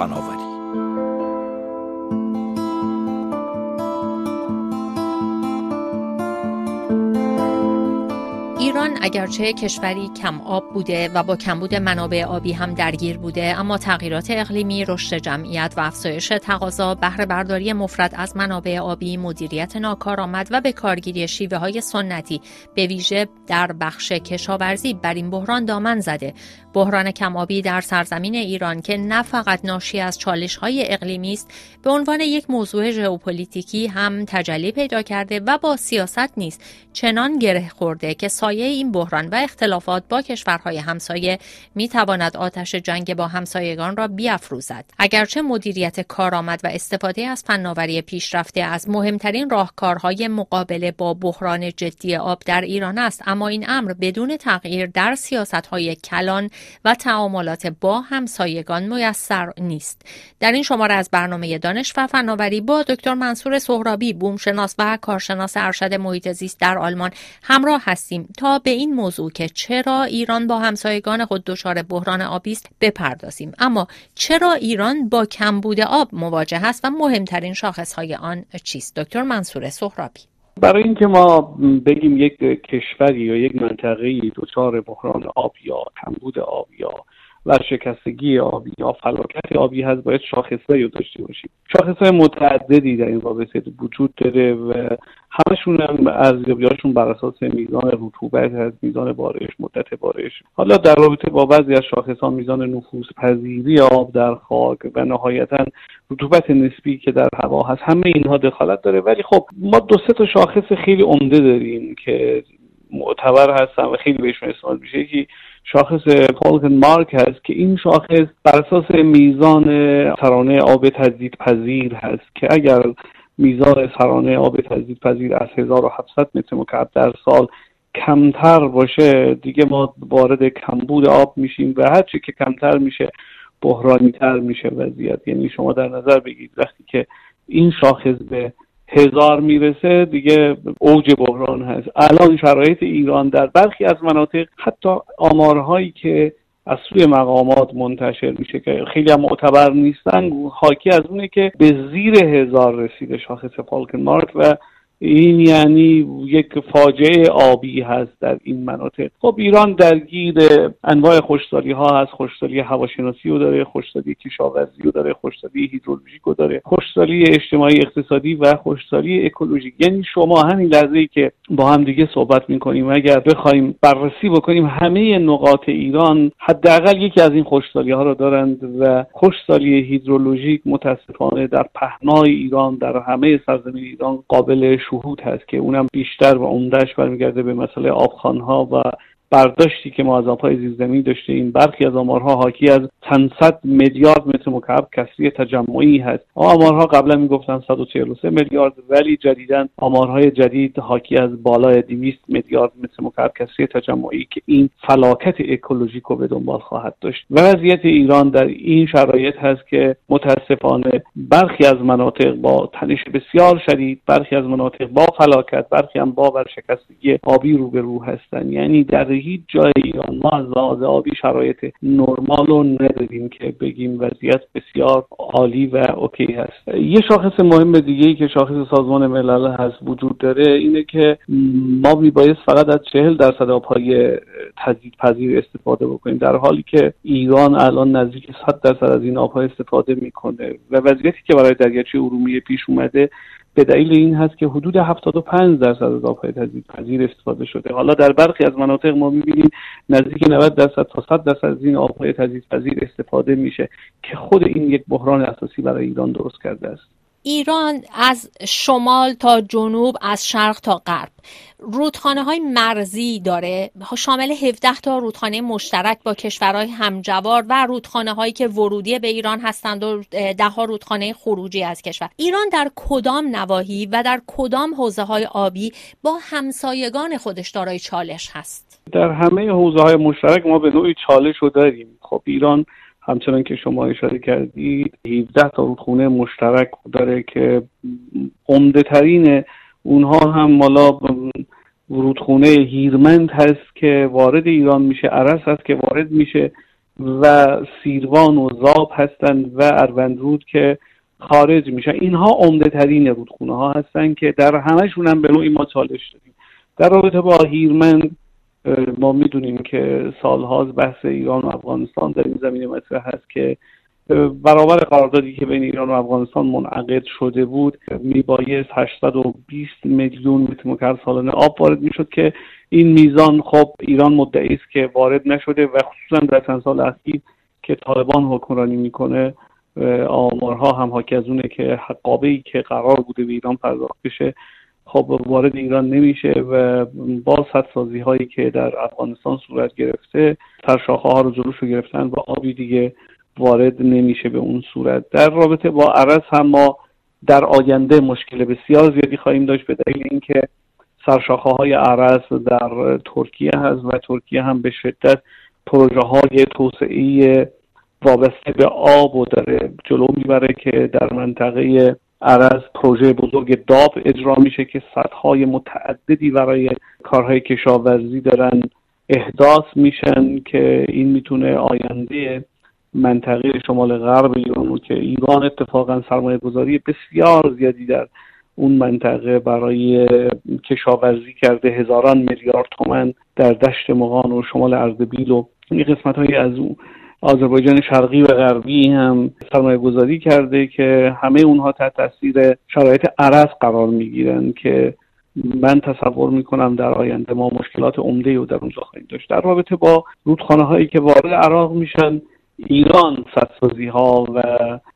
فناوری اگرچه کشوری کم آب بوده و با کمبود منابع آبی هم درگیر بوده اما تغییرات اقلیمی رشد جمعیت و افزایش تقاضا بهره برداری مفرد از منابع آبی مدیریت ناکارآمد و به کارگیری شیوه های سنتی به ویژه در بخش کشاورزی بر این بحران دامن زده. بحران کمآبی در سرزمین ایران که نه فقط ناشی از چالش های اقلیمی است به عنوان یک موضوع ژئوپلیتیکی هم تجلی پیدا کرده و با سیاست نیست چنان گره خورده که سایه این بحران و اختلافات با کشورهای همسایه می تواند آتش جنگ با همسایگان را بیافروزد. اگرچه مدیریت کارآمد و استفاده از فناوری پیشرفته از مهمترین راهکارهای مقابله با بحران جدی آب در ایران است اما این امر بدون تغییر در سیاستهای کلان و تعاملات با همسایگان میسر نیست. در این شماره از برنامه دانش و فناوری با دکتر منصور سهرابی بومشناس و کارشناس ارشد محیط زیست در آلمان همراه هستیم. تا به این موضوع که چرا ایران با همسایگان خود دچار بحران آبی است بپردازیم. اما چرا ایران با کمبود آب مواجه است و مهمترین شاخصهای آن چیست؟ دکتر منصور سهرابی. برای اینکه ما بگیم یک کشوری یا یک منطقه دچار بحران آب یا کمبود آب یا ورشکستگی آبی. یا فلاکت آبی هست باید شاخصهایی رو داشته باشیم. شاخصهای متعددی در این رابطه وجود داره و همشون هم ارزیابیهاشون بر اساس میزان رطوبت هست میزان بارش مدت بارش. حالا در رابطه با بعضی از شاخصها میزان نفوذ پذیری آب در خاک و نهایتا رطوبت نسبی که در هوا هست همه اینها دخالت داره. ولی خب ما دو سه تا شاخص خیلی عمده داریم که معتبر هستن و خیلی بهشون استفاده میشه. یکی شاخص پولکن مارک هست که این شاخص بر اساس میزان سرانه آب تجدید پذیر هست که اگر میزان سرانه آب تجدید پذیر از 1700 متر مکعب در سال کمتر باشه دیگه ما وارد کمبود آب میشیم و هرچی که کمتر میشه بحرانی تر میشه وضعیت. یعنی شما در نظر بگیرید وقتی که این شاخص به هزار می‌رسه دیگه اوج بحران هست. الان شرایط ایران در برخی از مناطق حتی آمارهایی که از سوی مقامات منتشر میشه که خیلی هم معتبر نیستن حاکی از اونه که به زیر هزار رسیده شاخص فالکن مارک و این یعنی یک فاجعه آبی هست در این مناطق. خب ایران درگیر انواع خوشسالی ها هست. خوشسالی هواشناسی رو داره خوشسالی کشاورزی رو داره خوشسالی هیدرولوژیک رو داره خوشسالی اجتماعی اقتصادی و خوشسالی اکولوژیک. یعنی شما همین لحظه ای که با هم دیگه صحبت می‌کنیم اگر بخوایم بررسی بکنیم همه نقاط ایران حداقل یکی از این خوشسالی ها رو دارند و خوشسالی هیدرولوژیک متاسفانه در پهنای ایران در همه سرزمین ایران قابل شهود هست که اونم بیشتر و عمدهش برمیگرده به مسئله آبخانها و برداشتی که ما از آبهای زیرزمینی داشته این برخی از آمارها حاکی از چند صد میلیارد متر مکعب کسری تجمعی هست. آمارها قبلا می‌گفتن 143 میلیارد ولی جدیدا آمارهای جدید حاکی از بالای 200 میلیارد متر مکعب کسری تجمعی که این فلاکت اکولوژیک رو به دنبال خواهد داشت. و وضعیت ایران در این شرایط هست که متاسفانه برخی از مناطق با تنش بسیار شدید برخی از مناطق با فلاکت برخی هم با ورشکستگی آبی روبرو هستند یعنی در هیچ جای ایران ما از لحاظ آبی شرایط نرمال رو نداریم که بگیم وضعیت بسیار عالی و اوکی هست. یه شاخص مهم دیگه ای که شاخص سازمان ملل هست وجود داره اینه که ما میبایست فقط از چهل درصد آبهای تجدید پذیر استفاده بکنیم در حالی که ایران الان نزدیک 100 درصد از این آبها استفاده می‌کنه و وضعیتی که برای دریاچه ارومیه پیش اومده به دلیل این هست که حدود 75 درصد از آبهای تجدید پذیر استفاده شده. حالا در برخی از مناطق ما می‌بینیم نزدیک 90 درصد تا 100 درصد از این آبهای تجدید پذیر استفاده میشه که خود این یک بحران اساسی برای ایران درست کرده است. ایران از شمال تا جنوب از شرق تا غرب. رودخانه های مرزی داره. شامل 17 تا رودخانه مشترک با کشورهای همجوار و رودخانه هایی که ورودی به ایران هستند و ده ها رودخانه خروجی از کشور. ایران در کدام نواحی و در کدام حوزه های آبی با همسایگان خودش دارای چالش هست؟ در همه حوزه های مشترک ما به نوعی چالش رو داریم. خب ایران همچنان که شما اشاره کردید 17 تا رودخونه مشترک داره که عمده ترین اونها هم مالا رودخونه هیرمند هست که وارد ایران میشه عرس هست که وارد میشه و سیروان و زاب هستند و اروندرود که خارج میشن اینها عمده ترین رودخونه ها هستن که در همشون هم به نوعی ما چالش داریم. در رابطه با هیرمند ما می‌دونیم که سالهاست بحث ایران و افغانستان در این زمینه مطرح هست که برابر قراردادی که بین ایران و افغانستان منعقد شده بود میبایست 820 میلیون متر مکعب سالانه آب وارد می‌شد که این میزان خب ایران مدعی است که وارد نشده و خصوصا در چند سال اخیر که طالبان حکمرانی می‌کنه آمارها هم حاکی از اونه که حقابه ای که قرار بوده به ایران پرداخت بشه خب وارد ایران نمیشه و با سازی هایی که در افغانستان صورت گرفته سرشاخه ها رو جلوش رو گرفتن و آبی دیگه وارد نمیشه به اون صورت. در رابطه با عرض هم ما در آینده مشکل بسیار زیادی خواهیم داشت به دلیل اینکه سرشاخه های عرض در ترکیه هست و ترکیه هم به شدت پروژه های توسعه وابسته به آب و داره جلو می‌بره که در منطقه عرض پروژه بزرگ داب اجرا میشه که سطحهای متعددی برای کارهای کشاورزی دارن. احداث میشن که این می‌تونه آینده منطقه شمال غرب ایران رو که ایران اتفاقا سرمایه گذاری بسیار زیادی در اون منطقه برای کشاورزی کرده هزاران میلیارد تومن در دشت مغان و شمال اردبیل و این قسمت های از اون آذربایجان شرقی و غربی هم سرمایه گذاری کرده که همه اونها تحت تاثیر شرایط عرض قرار می‌گیرن که من تصور می‌کنم در آینده ما مشکلات عمده رو در اونجا خواهیم داشت. در رابطه با رودخانه هایی که وارد عراق میشن ایران سدسازی ها و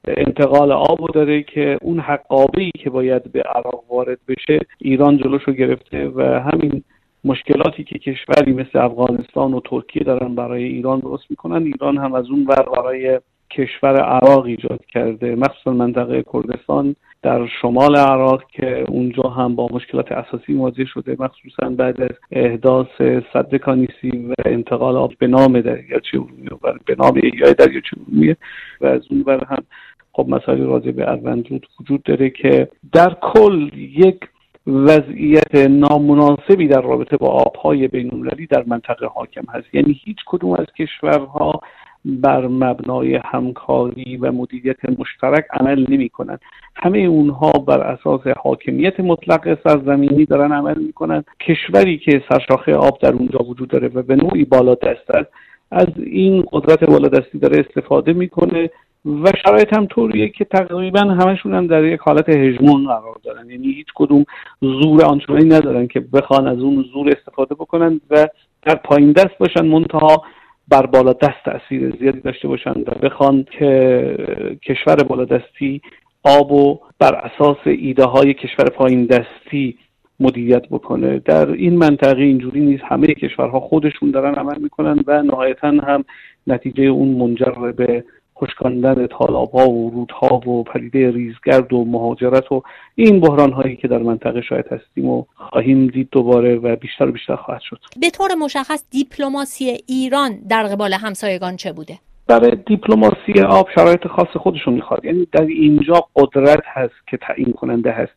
انتقال آب داره که اون حقابه ای که باید به عراق وارد بشه ایران جلوشو گرفته و همین مشکلاتی که کشوری مثل افغانستان و ترکیه دارن برای ایران درست می‌کنن. ایران هم از اون ور برای کشور عراق ایجاد کرده. مخصوصا منطقه کردستان در شمال عراق که اونجا هم با مشکلات اساسی مواجه شده. مخصوصا بعد از احداث صد کانیسی و انتقال آب به نام دریاچه ارومیه و به نام یا دریاچه ارومیه و از اون ور هم خب مسائل راجع به اروندرود وجود داره که در کل یک وضعیت نامناسبی در رابطه با آبهای بینالمللی در منطقه حاکم هست. یعنی هیچ کدوم از کشورها بر مبنای همکاری و مدیریت مشترک عمل نمی کنند همه اونها بر اساس حاکمیت مطلق سرزمینی دارن عمل می‌کنن کشوری که سرشاخه آب در اونجا وجود داره و به نوعی بالا دست است از این قدرت بالادستی داره استفاده می‌کنه و شرایط هم طوریه که تقریبا همشون هم در یک حالت هژمون قرار دارن. یعنی هیچ کدوم زور آنچنانی ندارن که بخوان از اون زور استفاده بکنن و در پایین دست باشن منتها بر بالا دست تاثیر زیادی داشته باشن و بخوان که کشور بالادستی آب و بر اساس ایده های کشور پایین دستی مدیریت بکنه. در این منطقه اینجوری نیست. همه کشورها خودشون دارن عمل می‌کنن و نهایتا هم نتیجه اون منجر به خشکاندن ها و رودها و پدیده ریزگرد و مهاجرت و این بحران هایی که در منطقه شاید هستیم و خواهیم دید دوباره و بیشتر و بیشتر خواهد شد. به طور مشخص دیپلماسی ایران در قبال همسایگان چه بوده؟ برای دیپلماسی آب شرایط خاص خودشون می‌خواد. یعنی در اینجا قدرت هست که تعیین کننده هست.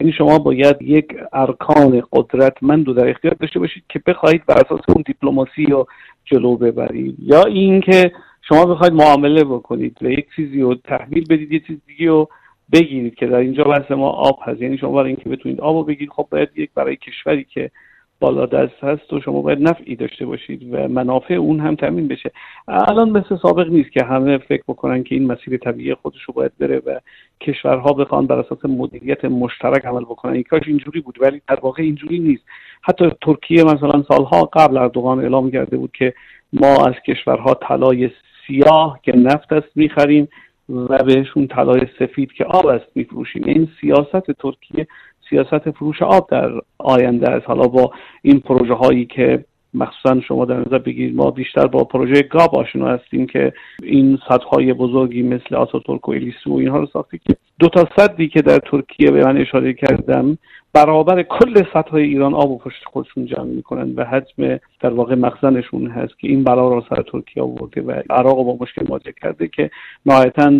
یعنی شما باید یک ارکان قدرتمند رو در اختیار داشته باشید که بخواهید بر اساس اون دیپلماسی رو جلو ببرید. یا اینکه شما بخواید معامله بکنید و یک چیزی رو تحویل بدید یه چیز دیگه رو بگیرید که در اینجا بحث ما آب هست. یعنی شما برای اینکه بتونید آب رو بگیرید خب باید یک برای کشوری که بالا دست هست و شما باید نفعی داشته باشید و منافع اون هم تامین بشه. الان مثل سابق نیست که همه فکر بکنن که این مسیر طبیعی خودش رو باید بره و کشورها بخوان بر اساس مدیریت مشترک عمل بکنن. این کاش اینجوری بود ولی در واقع اینجوری نیست. حتی ترکیه مثلا سالها قبل اردوغان اعلام کرده بود که ما از کشورها طلای سیاه که نفت است می‌خریم و بهشون طلای سفید که آب است میفروشیم. این سیاست ترکیه سیاست فروش آب در آینده است. حالا با این پروژه هایی که مخصوصا شما در نظر بگیرید ما بیشتر با پروژه گاب آشنا هستیم که این سدهای بزرگی مثل آساتورک و الیسو و اینها رو ساخته که دو تا صدی که در ترکیه به من اشاره کردم برابر کل سطح ایران آب و پشت خودشون جمع می‌کنن و حجم در واقع مخزنشون هست که این بلا را سر ترکیه آورده و عراق با مشکل مواجه کرده که نهایتا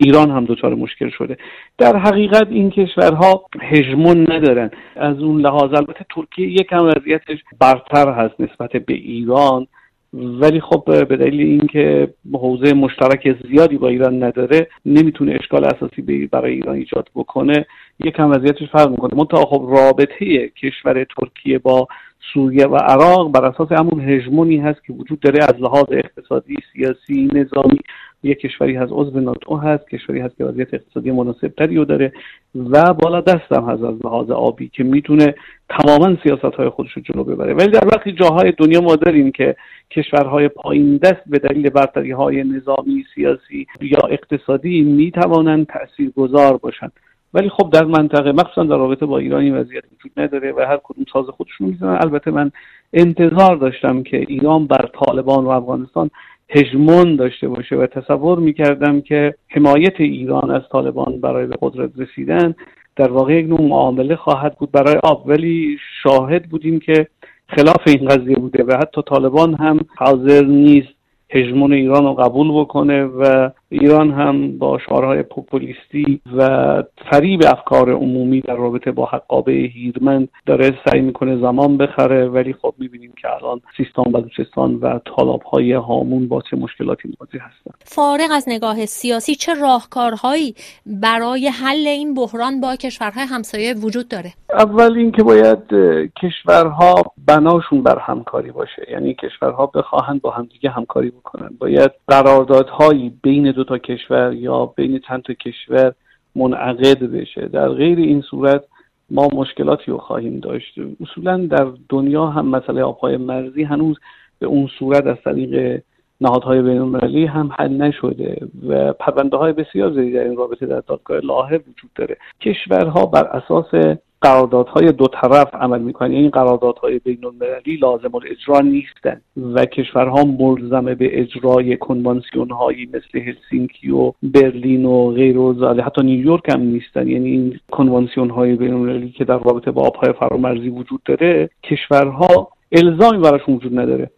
ایران هم دچار مشکل شده. در حقیقت این کشورها هژمون ندارن. از اون لحاظ البته ترکیه یکم وضعیتش برتر هست نسبت به ایران. ولی خب به دلیل اینکه حوزه مشترک زیادی با ایران نداره نمی‌تونه اشکال اساسی برای ایران ایجاد بکنه. یکم وضعیتش فرق می‌کنه. منتها خب رابطه کشور ترکیه با سوریه و عراق بر اساس همون هژمونی هست که وجود داره از لحاظ اقتصادی سیاسی نظامی. یک کشوری هست عضو ناتو هست کشوری هست که وضعیت اقتصادی مناسب تری رو داره و بالا دستم هست از لحاظ آبی که می‌تونه تماما سیاست های خودش رو جلو ببره. ولی در وقتی جاهای دنیا ما داریم که کشورهای پایین دست به دلیل برتری های نظامی سیاسی یا اقتصادی می‌توانند تاثیرگذار باشند. ولی خب در منطقه مخصوصا در رابطه با ایران این وضعیت وجود نداره و هر کدوم ساز خودشون می‌زنن. البته من انتظار داشتم که ایران بر طالبان و افغانستان هژمون داشته باشه و تصور می‌کردم که حمایت ایران از طالبان برای به قدرت رسیدن در واقع یک نوع معامله خواهد بود برای آب. ولی شاهد بودیم که خلاف این قضیه بوده و حتی طالبان هم حاضر نیست هژمون ایران رو قبول بکنه و ایران هم با شعارهای پوپولیستی و فریب افکار عمومی در رابطه با حقابه هیرمند داره سعی می‌کنه زمان بخره ولی خب می‌بینیم که الان سیستان بلوچستان و طالاب های هامون با چه مشکلاتی مواجه هستن. فارغ از نگاه سیاسی چه راهکارهایی برای حل این بحران با کشورهای همسایه وجود داره؟ اول اینکه باید کشورها بناشون بر همکاری باشه. یعنی کشورها بخواهند با همدیگه همکاری بکنن باید قراردادهایی بین دو تا کشور یا بین چند تا کشور منعقد بشه. در غیر این صورت ما مشکلاتی رو خواهیم داشت. اصولا در دنیا هم مسئله آبهای مرزی هنوز به اون صورت از طریق نهادهای بین هم حل نشده و پرونده های بسیار زیادی در این رابطه در دادگاه لاهه وجود داره. کشورها بر اساس قراردادهای دو طرف عمل می‌کنن. این قراردادهای بین المللی لازم الاجرا نیستن و کشورها ملزم به اجرای کنوانسیون هایی مثل هلسینکی و برلین و غیر و حتی نیویورک هم نیستن. یعنی این کنوانسیون های بین المللی که در رابطه با آبهای فرامرزی وجود داره کشورها الزامی براشون وجود نداره.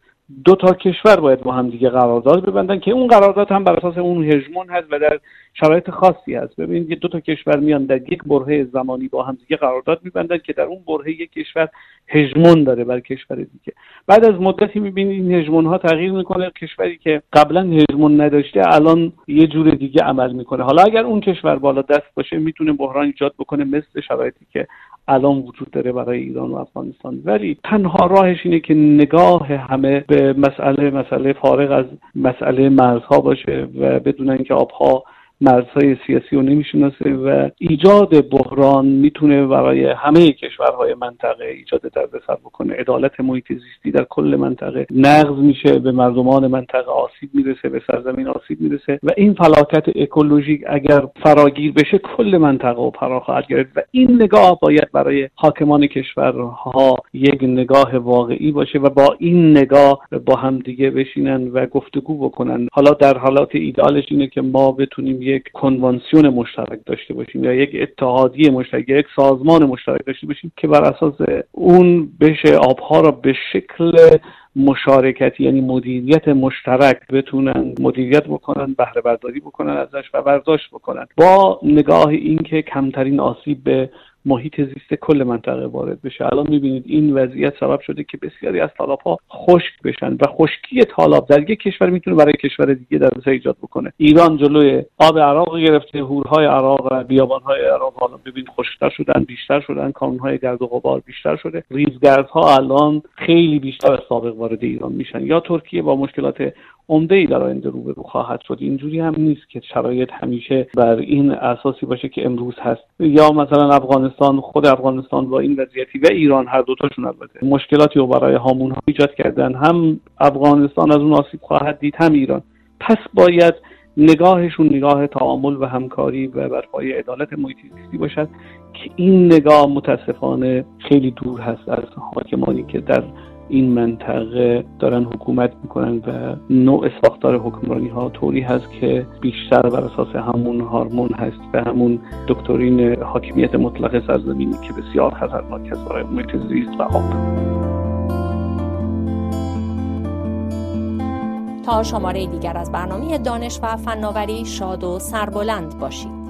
دو تا کشور باید با هم دیگه قرارداد ببندن که اون قرارداد هم بر اساس اون هژمون هست و در شرایط خاصی هست. ببینید دو تا کشور میان در یک برهه زمانی با هم دیگه قرارداد میبندن که در اون برهه یک کشور هژمون داره بر کشور دیگه. بعد از مدتی می‌بینید این هژمون ها تغییر می‌کنه. کشوری که قبلا هژمون نداشته الان یه جور دیگه عمل می‌کنه. حالا اگر اون کشور بالا دست باشه می‌تونه بحران ایجاد بکنه مثل شرایطی که الان وجود داره برای ایران و افغانستان. ولی تنها راهش اینه که نگاه همه به مسئله مسئله فارغ از مسئله مرزها باشه و بدون اینکه آبها مرزهای سیاسی رو نمی‌شناسه و ایجاد بحران می‌تونه برای همه کشورهای منطقه ایجاد دردسر بکنه. عدالت محیط زیستی در کل منطقه نقض میشه به مردمان منطقه آسیب می‌رسه به سرزمین آسیب می‌رسه و این فلاکت اکولوژیک اگر فراگیر بشه کل منطقه و فرا خواهد گرفت و این نگاه باید برای حاکمان کشورها یک نگاه واقعی باشه و با این نگاه با هم دیگه بشینن و گفتگو بکنن. حالا در حالات ایدالش اینه که ما بتونیم یک کنوانسیون مشترک داشته باشیم یا یک اتحادیه مشترک یا یک سازمان مشترک داشته باشیم که بر اساس اون بشه آبها را به شکل مشارکتی یعنی مدیریت مشترک بتونن مدیریت بکنن بهره برداری بکنن ازش و برداشت بکنن. با نگاه اینکه کمترین آسیب به محیط زیست کل منطقه وارد بشه. الان می‌بینید این وضعیت سبب شده که بسیاری از تالاب ها خشک بشن و خشکی تالاب در یک کشور می‌تونه برای کشور دیگه در ایجاد بکنه. ایران جلوی آب عراق گرفته هورهای عراق و بیابانهای عراق حالا ببین خشکتر شدن بیشتر شدن کانونهای گرد و غبار بیشتر شده. ریزگردها الان خیلی بیشتر از سابق وارد ایران میشن. یا ترکیه با مشکلات عمده ای در آینده روبرو خواهد شد. اینجوری هم نیست که شرایط همیشه بر این اساسی باشه که امروز هست. یا مثلا افغانستان خود افغانستان با این وضعیتی و ایران هر دوتاشون البته مشکلاتی رو برای هامون ها ایجاد کردن. هم افغانستان از اون آسیب خواهد دید هم ایران. پس باید نگاهشون نگاه تعامل و همکاری و برپای عدالت محیطی زیستی باشد که این نگاه متاسفانه خیلی دور هست از حاکمانی که در این منطقه دارن حکومت می‌کنن و نوع ساختار حکمرانی ها طوری هست که بیشتر بر اساس همون هارمون هست و همون دکترین حاکمیت مطلق سرزمینی که بسیار خطرناک است برای محیط زیست و آب. تا شماره دیگر از برنامه دانش و فناوری شاد و سربلند باشید.